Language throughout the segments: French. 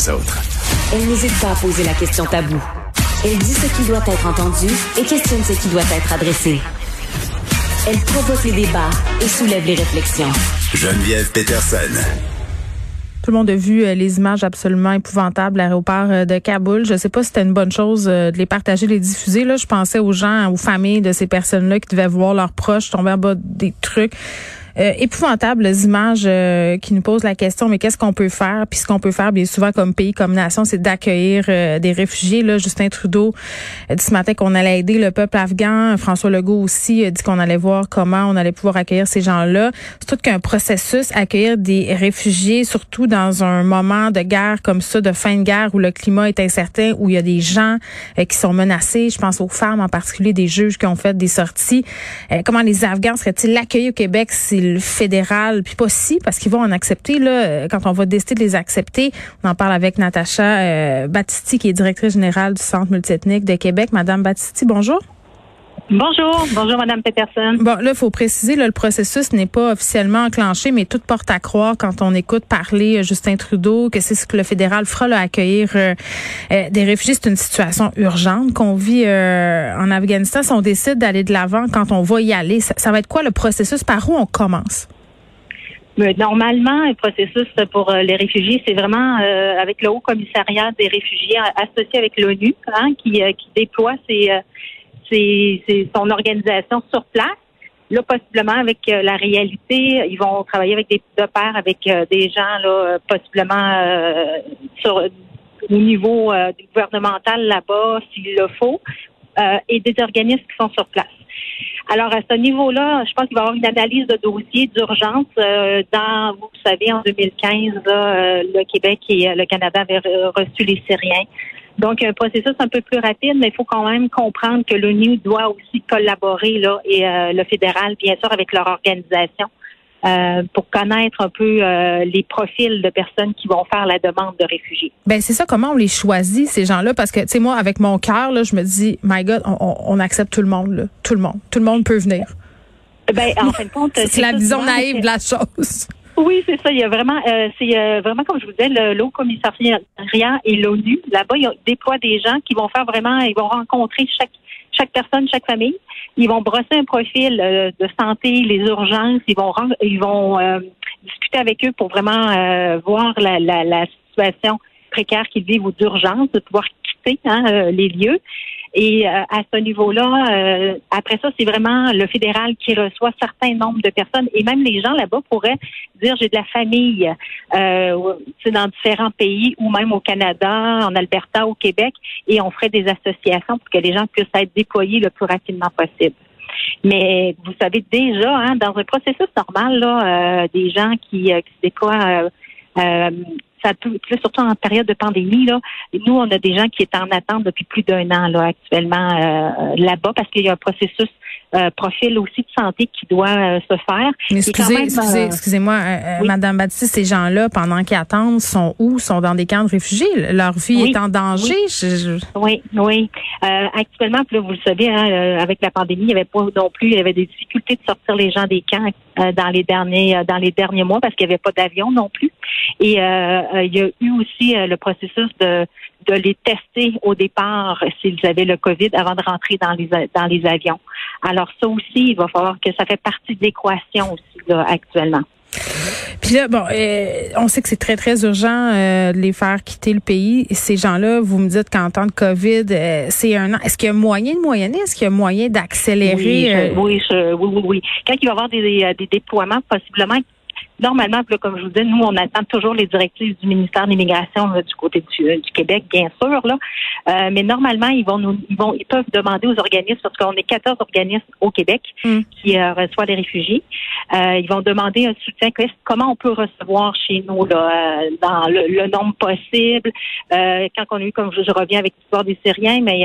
les autres. Elle n'hésite pas à poser la question taboue. Elle dit ce qui doit être entendu et questionne ce qui doit être adressé. Elle provoque les débats et soulève les réflexions. Geneviève Peterson. Tout le monde a vu euh, les images absolument épouvantables à l'aéroport euh, de Kaboul. Je ne sais pas si c'était une bonne chose euh, de les partager, de les diffuser. Là, je pensais aux gens, aux familles de ces personnes-là qui devaient voir leurs proches tomber en bas des trucs euh, épouvantables images euh, qui nous posent la question, mais qu'est-ce qu'on peut faire? Puis ce qu'on peut faire, bien souvent, comme pays, comme nation, c'est d'accueillir euh, des réfugiés. Là, Justin Trudeau a dit ce matin qu'on allait aider le peuple afghan. François Legault aussi a dit qu'on allait voir comment on allait pouvoir accueillir ces gens-là. C'est tout qu'un processus, accueillir des réfugiés, surtout dans un moment de guerre comme ça, de fin de guerre, où le climat est incertain, où il y a des gens qui sont menacés. Je pense aux femmes, en particulier des juges qui ont fait des sorties. comment les Afghans seraient-ils accueillis au Québec fédéral, puis pas si, parce qu'ils vont en accepter. Là, quand on va décider de les accepter, on en parle avec Natacha euh, Battisti, qui est directrice générale du Centre multiethnique de Québec. Madame Battisti, bonjour. Bonjour, bonjour Madame Peterson. Bon, là, il faut préciser, là, le processus n'est pas officiellement enclenché, mais tout porte à croire quand on écoute parler euh, Justin Trudeau que c'est ce que le fédéral fera, là, accueillir euh, des réfugiés. C'est une situation urgente qu'on vit en Afghanistan. Si on décide d'aller de l'avant, quand on va y aller, ça, va être quoi le processus? Par où on commence? Normalement, le processus pour les réfugiés, c'est vraiment avec le Haut Commissariat des réfugiés associé avec l'ONU hein, qui, qui déploie ses c'est son organisation sur place. Là, possiblement avec euh, la réalité, ils vont travailler avec des de pairs, avec euh, des gens là, possiblement euh, sur au niveau gouvernemental là-bas, s'il le faut, et des organismes qui sont sur place. Alors, à ce niveau-là, je pense qu'il va y avoir une analyse de dossier d'urgence. dans, vous savez, en 2015, le Québec et le Canada avaient reçu les Syriens. Donc, un processus un peu plus rapide, mais il faut quand même comprendre que l'ONU doit aussi collaborer, là, et euh, le fédéral, bien sûr, avec leur organisation. Euh, pour connaître un peu euh, les profils de personnes qui vont faire la demande de réfugiés. Ben c'est ça. Comment on les choisit ces gens-là? Parce que tu sais moi, avec mon cœur, là, je me dis, my God, on, accepte tout le monde, là. tout le monde, tout le monde peut venir. Ben en fin de compte, c'est la vision naïve de la chose. Oui, c'est ça. Il y a vraiment, euh, c'est euh, vraiment comme je vous disais, le, Commissariat et l'ONU. Là-bas, ils déploient des gens qui vont faire vraiment, ils vont rencontrer chaque chaque personne, chaque famille. Ils vont brosser un profil euh, de santé, les urgences. Ils vont ils vont discuter avec eux pour vraiment voir la, la, la situation précaire qu'ils vivent ou d'urgence, de pouvoir quitter hein, les lieux. Et euh, à ce niveau-là, euh, après ça, c'est vraiment le fédéral qui reçoit certains nombres de personnes. Et même les gens là-bas pourraient dire j'ai de la famille euh, dans différents pays ou même au Canada, en Alberta, au Québec, et on ferait des associations pour que les gens puissent être déployés le plus rapidement possible. Mais vous savez déjà, hein, dans un processus normal, là, euh, des gens qui, qui se déploient euh, ça surtout en période de pandémie, là, nous, on a des gens qui étaient en attente depuis plus d'un an là, actuellement euh, là-bas parce qu'il y a un processus euh, profil aussi de santé qui doit euh, se faire. excusez, excusez, excusez-moi, Madame Baptiste, ces gens-là, pendant qu'ils attendent, sont où? Sont dans des camps de réfugiés? Leur vie est en danger? Oui, oui. actuellement, vous le savez, hein, avec la pandémie, il n'y avait pas non plus, il y avait des difficultés de sortir les gens des camps dans les derniers dans les derniers mois parce qu'il n'y avait pas d'avion non plus. Et euh, il y a eu aussi euh, le processus de, de les tester au départ s'ils avaient le COVID avant de rentrer dans les dans les avions. Alors ça aussi, il va falloir que ça fait partie de l'équation aussi là, actuellement. Puis là, bon, euh, on sait que c'est très, très urgent de les faire quitter le pays. Ces gens-là, vous me dites qu'en temps de COVID, c'est un an. Est-ce qu'il y a moyen de moyenner? Est-ce qu'il y a moyen d'accélérer? Oui, oui, oui, oui, Quand il va y avoir des, des déploiements, possiblement normalement, comme je vous dis, nous, on attend toujours les directives du ministère de l'Immigration du côté euh, du, Québec, bien sûr. Là. Euh, mais normalement, ils vont nous, ils vont, ils peuvent demander aux organismes, parce qu'on est 14 organismes au Québec mm. qui euh, reçoivent les réfugiés. ils vont demander un soutien. Comment on peut recevoir chez nous là, dans le, nombre possible? quand on a eu, comme je, reviens avec l'histoire des Syriens, mais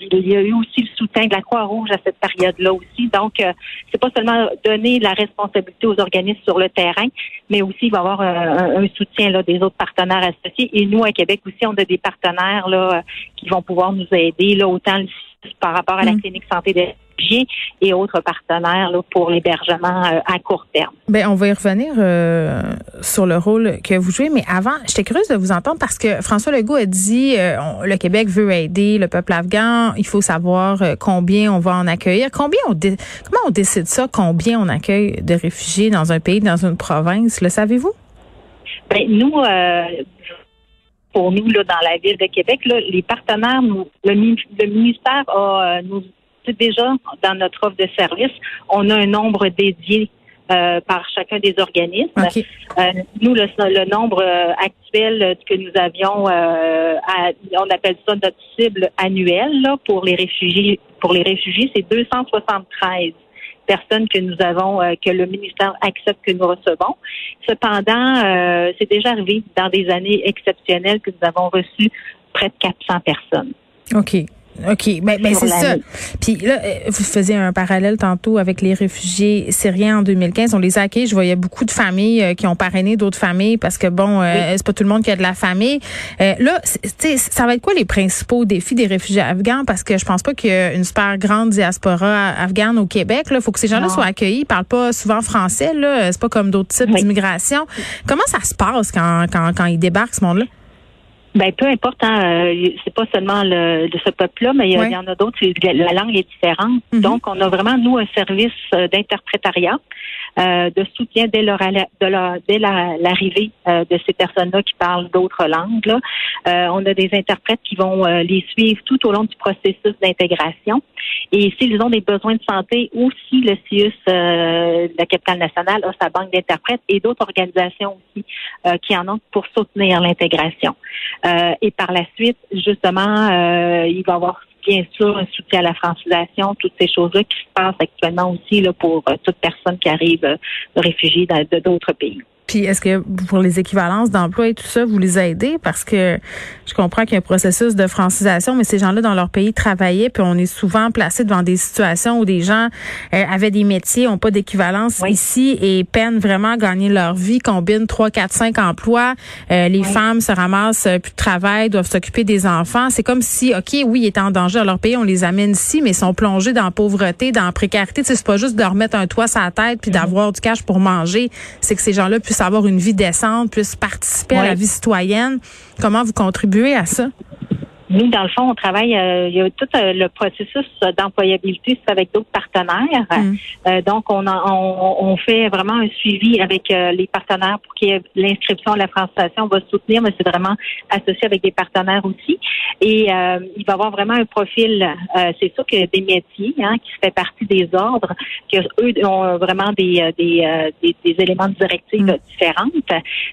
il y a eu aussi le soutien de la Croix-Rouge à cette période-là aussi. Donc, c'est pas seulement donner la responsabilité aux organismes sur le terrain mais aussi il va y avoir euh, un, soutien là, des autres partenaires associés. Et nous, à Québec aussi, on a des partenaires là, qui vont pouvoir nous aider, là, autant par rapport à la mm. clinique santé des réfugiés et autres partenaires là, pour l'hébergement euh, à court terme. Ben, on va y revenir euh, sur le rôle que vous jouez, mais avant, j'étais curieuse de vous entendre parce que François Legault a dit euh, le Québec veut aider le peuple afghan, il faut savoir combien on va en accueillir. Combien on comment on décide ça, combien on accueille de réfugiés dans un pays, dans une province, le savez-vous? Ben, nous, pour nous, là, dans la ville de Québec, là, les partenaires, nous, le, ministère a nous déjà dans notre offre de service, on a un nombre dédié euh, par chacun des organismes. Euh, nous, le, nombre euh, actuel que nous avions, on appelle ça notre cible annuelle là, pour les réfugiés. Pour les réfugiés, c'est 273 personnes que nous avons, que le ministère accepte que nous recevons. Cependant, c'est déjà arrivé dans des années exceptionnelles que nous avons reçu près de 400 personnes. OK. OK, ben, ben c'est ça. Puis là, euh, vous faisiez un parallèle tantôt avec les réfugiés syriens en 2015. On les a accueillis. Je voyais beaucoup de familles euh, qui ont parrainé d'autres familles parce que bon, euh, c'est pas tout le monde qui a de la famille. Euh, là, ça va être quoi les principaux défis des réfugiés afghans? Parce que je pense pas qu'il y a une super grande diaspora afghane au Québec. Là, faut que ces gens-là soient accueillis. Ils parlent pas souvent français. Là, c'est pas comme d'autres types d'immigration. Comment ça se passe quand quand quand ils débarquent ce monde-là? Ben peu importe, hein, euh, c'est pas seulement le, de ce peuple-là, mais il y, en a d'autres. La langue est différente. Mhm. Donc, on a vraiment nous un service euh, d'interprétariat, euh, de soutien dès leur, de leur, dès l'arrivée de ces personnes-là qui parlent d'autres langues. Là. on a des interprètes qui vont les suivre tout au long du processus d'intégration. Et s'ils ont des besoins de santé, aussi le CIUS, la capitale nationale, a sa banque d'interprètes et d'autres organisations aussi qui en ont pour soutenir l'intégration. Euh, et par la suite, justement, euh, il va y avoir bien sûr un soutien à la francisation, toutes ces choses-là qui se passent actuellement aussi là, pour euh, toute personne qui arrive de d'autres pays. Puis est-ce que pour les équivalences d'emploi et tout ça, vous les aidez? Parce que je comprends qu'il y a un processus de francisation, mais ces gens-là dans leur pays travaillaient, puis on est souvent placé devant des situations où des gens euh, avaient des métiers, ont pas d'équivalence ici et peinent vraiment à gagner leur vie, combinent trois, quatre, cinq emplois. Euh, les femmes se ramassent euh, plus de travail, doivent s'occuper des enfants. C'est comme si, OK, oui, ils étaient en danger dans leur pays, on les amène ici, mais ils sont plongés dans la pauvreté, dans la précarité. c'est pas juste de leur mettre un toit sur la tête puis mm-hmm. d'avoir du cash pour manger. C'est que ces gens-là puissent avoir une vie décente, puissent participer à la vie citoyenne. Comment vous contribuez à ça? Nous, dans le fond, on travaille, euh, il y a tout euh, le processus d'employabilité avec d'autres partenaires. Mm. Euh, donc, on, on, fait vraiment un suivi avec les partenaires pour qu'il y ait l'inscription à la francisation. On va soutenir, mais c'est vraiment associé avec des partenaires aussi. Et il va y avoir vraiment un profil, c'est sûr que des métiers hein, qui fait partie des ordres, que eux ont vraiment des, des, des, éléments de directive mm. différentes.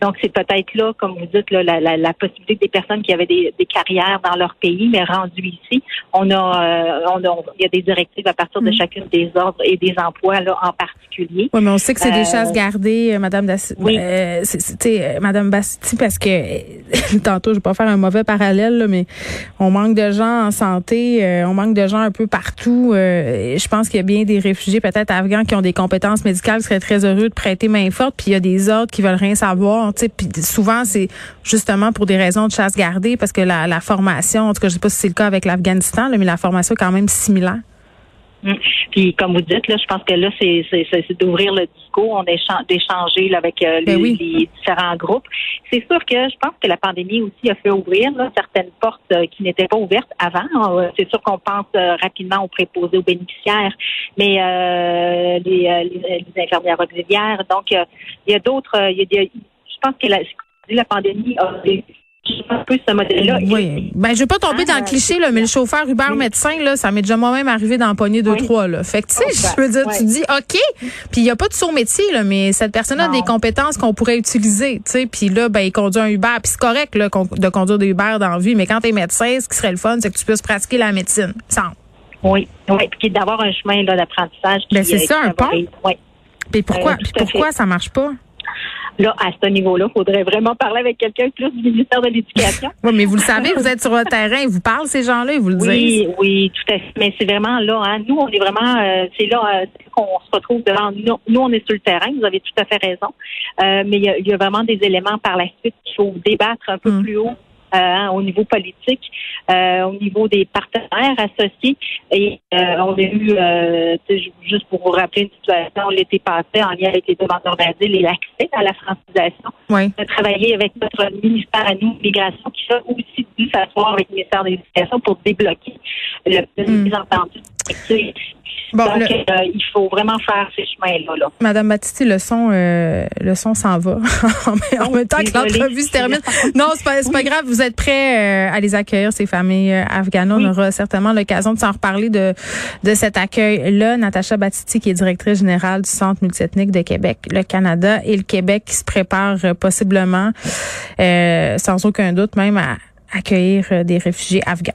Donc, c'est peut-être là, comme vous dites, là, la, la, possibilité des personnes qui avaient des, des carrières dans leur pays, mais rendu ici, on a, euh, on a, il y a des directives à partir de mm. chacune des ordres et des emplois là en particulier. Oui, mais on sait que c'est des euh, chasses gardées, euh, Madame oui. Madame Basti, parce que tantôt, je vais pas faire un mauvais parallèle, mais on manque de gens en santé, on manque de gens un peu partout. je pense qu'il y a bien des réfugiés, peut-être afghans, qui ont des compétences médicales, qui seraient très heureux de prêter main forte. Puis il y a des ordres qui veulent rien savoir. Puis souvent, c'est justement pour des raisons de chasse gardée, parce que la, la formation en tout cas, je sais pas si c'est le cas avec l'Afghanistan, mais la formation est quand même similaire. Hum. Puis comme vous dites, là, je pense que là, c'est d'ouvrir le discours, on d'échanger avec euh, ben les, différents groupes. C'est sûr que je pense que la pandémie aussi a fait ouvrir certaines portes euh, qui n'étaient pas ouvertes avant. Euh, c'est sûr qu'on pense rapidement aux préposés aux bénéficiaires, mais les, infirmières auxiliaires. Donc, il y a d'autres. je pense que la, la pandémie a un peu ce modèle-là. Oui. Ben, je vais pas tomber dans le ah, cliché, là, mais le chauffeur Uber médecin, là, ça m'est déjà moi-même arrivé dans le poignet de trois, là. Fait que, tu sais, je veux dire, tu dis, OK. Puis il y a pas de sourd métier, là, mais cette personne a des compétences qu'on pourrait utiliser, tu sais. Puis là, ben, il conduit un Uber. Puis c'est correct, là, de conduire des Uber dans la vie, mais quand tu es médecin, ce qui serait le fun, c'est que tu puisses pratiquer la médecine. Sans. Oui. Oui. Puis d'avoir un chemin, là, d'apprentissage. Ben, c'est ça, un pont. Oui. Puis pourquoi, euh, puis pourquoi ça marche pas? Là, à ce niveau-là, il faudrait vraiment parler avec quelqu'un plus du ministère de l'Éducation. oui, mais vous le savez, vous êtes sur le terrain, ils vous parlent, ces gens-là, ils vous le disent. Oui, oui, tout à fait. Mais c'est vraiment là, hein. nous, on est vraiment, euh, c'est là euh, qu'on se retrouve devant nous. Nous, on est sur le terrain, vous avez tout à fait raison. Euh, mais il y, a, vraiment des éléments par la suite qu'il faut débattre un peu mm. plus haut euh, au niveau politique, euh, au niveau des partenaires associés. Et on a eu, juste pour vous rappeler une situation, l'été passé, en lien avec les demandeurs d'asile et l'accès à la francisation. Oui. On a travaillé avec notre ministère à nous, Migration, qui a aussi dû s'asseoir avec le ministère de l'Éducation pour débloquer le mm. entendu Bon, Donc, euh, il faut vraiment faire ces chemins-là. Madame Batisti, le son, euh, le son s'en va. en même temps que l'entrevue se termine. Non, c'est pas, pas grave. Vous êtes prêts euh, à les accueillir, ces familles afghanes. On aura certainement l'occasion de s'en reparler de, de cet accueil-là. Natacha Batisti, qui est directrice générale du Centre multiethnique de Québec, le Canada et le Québec qui se préparent possiblement, sans aucun doute même, à accueillir des réfugiés afghans.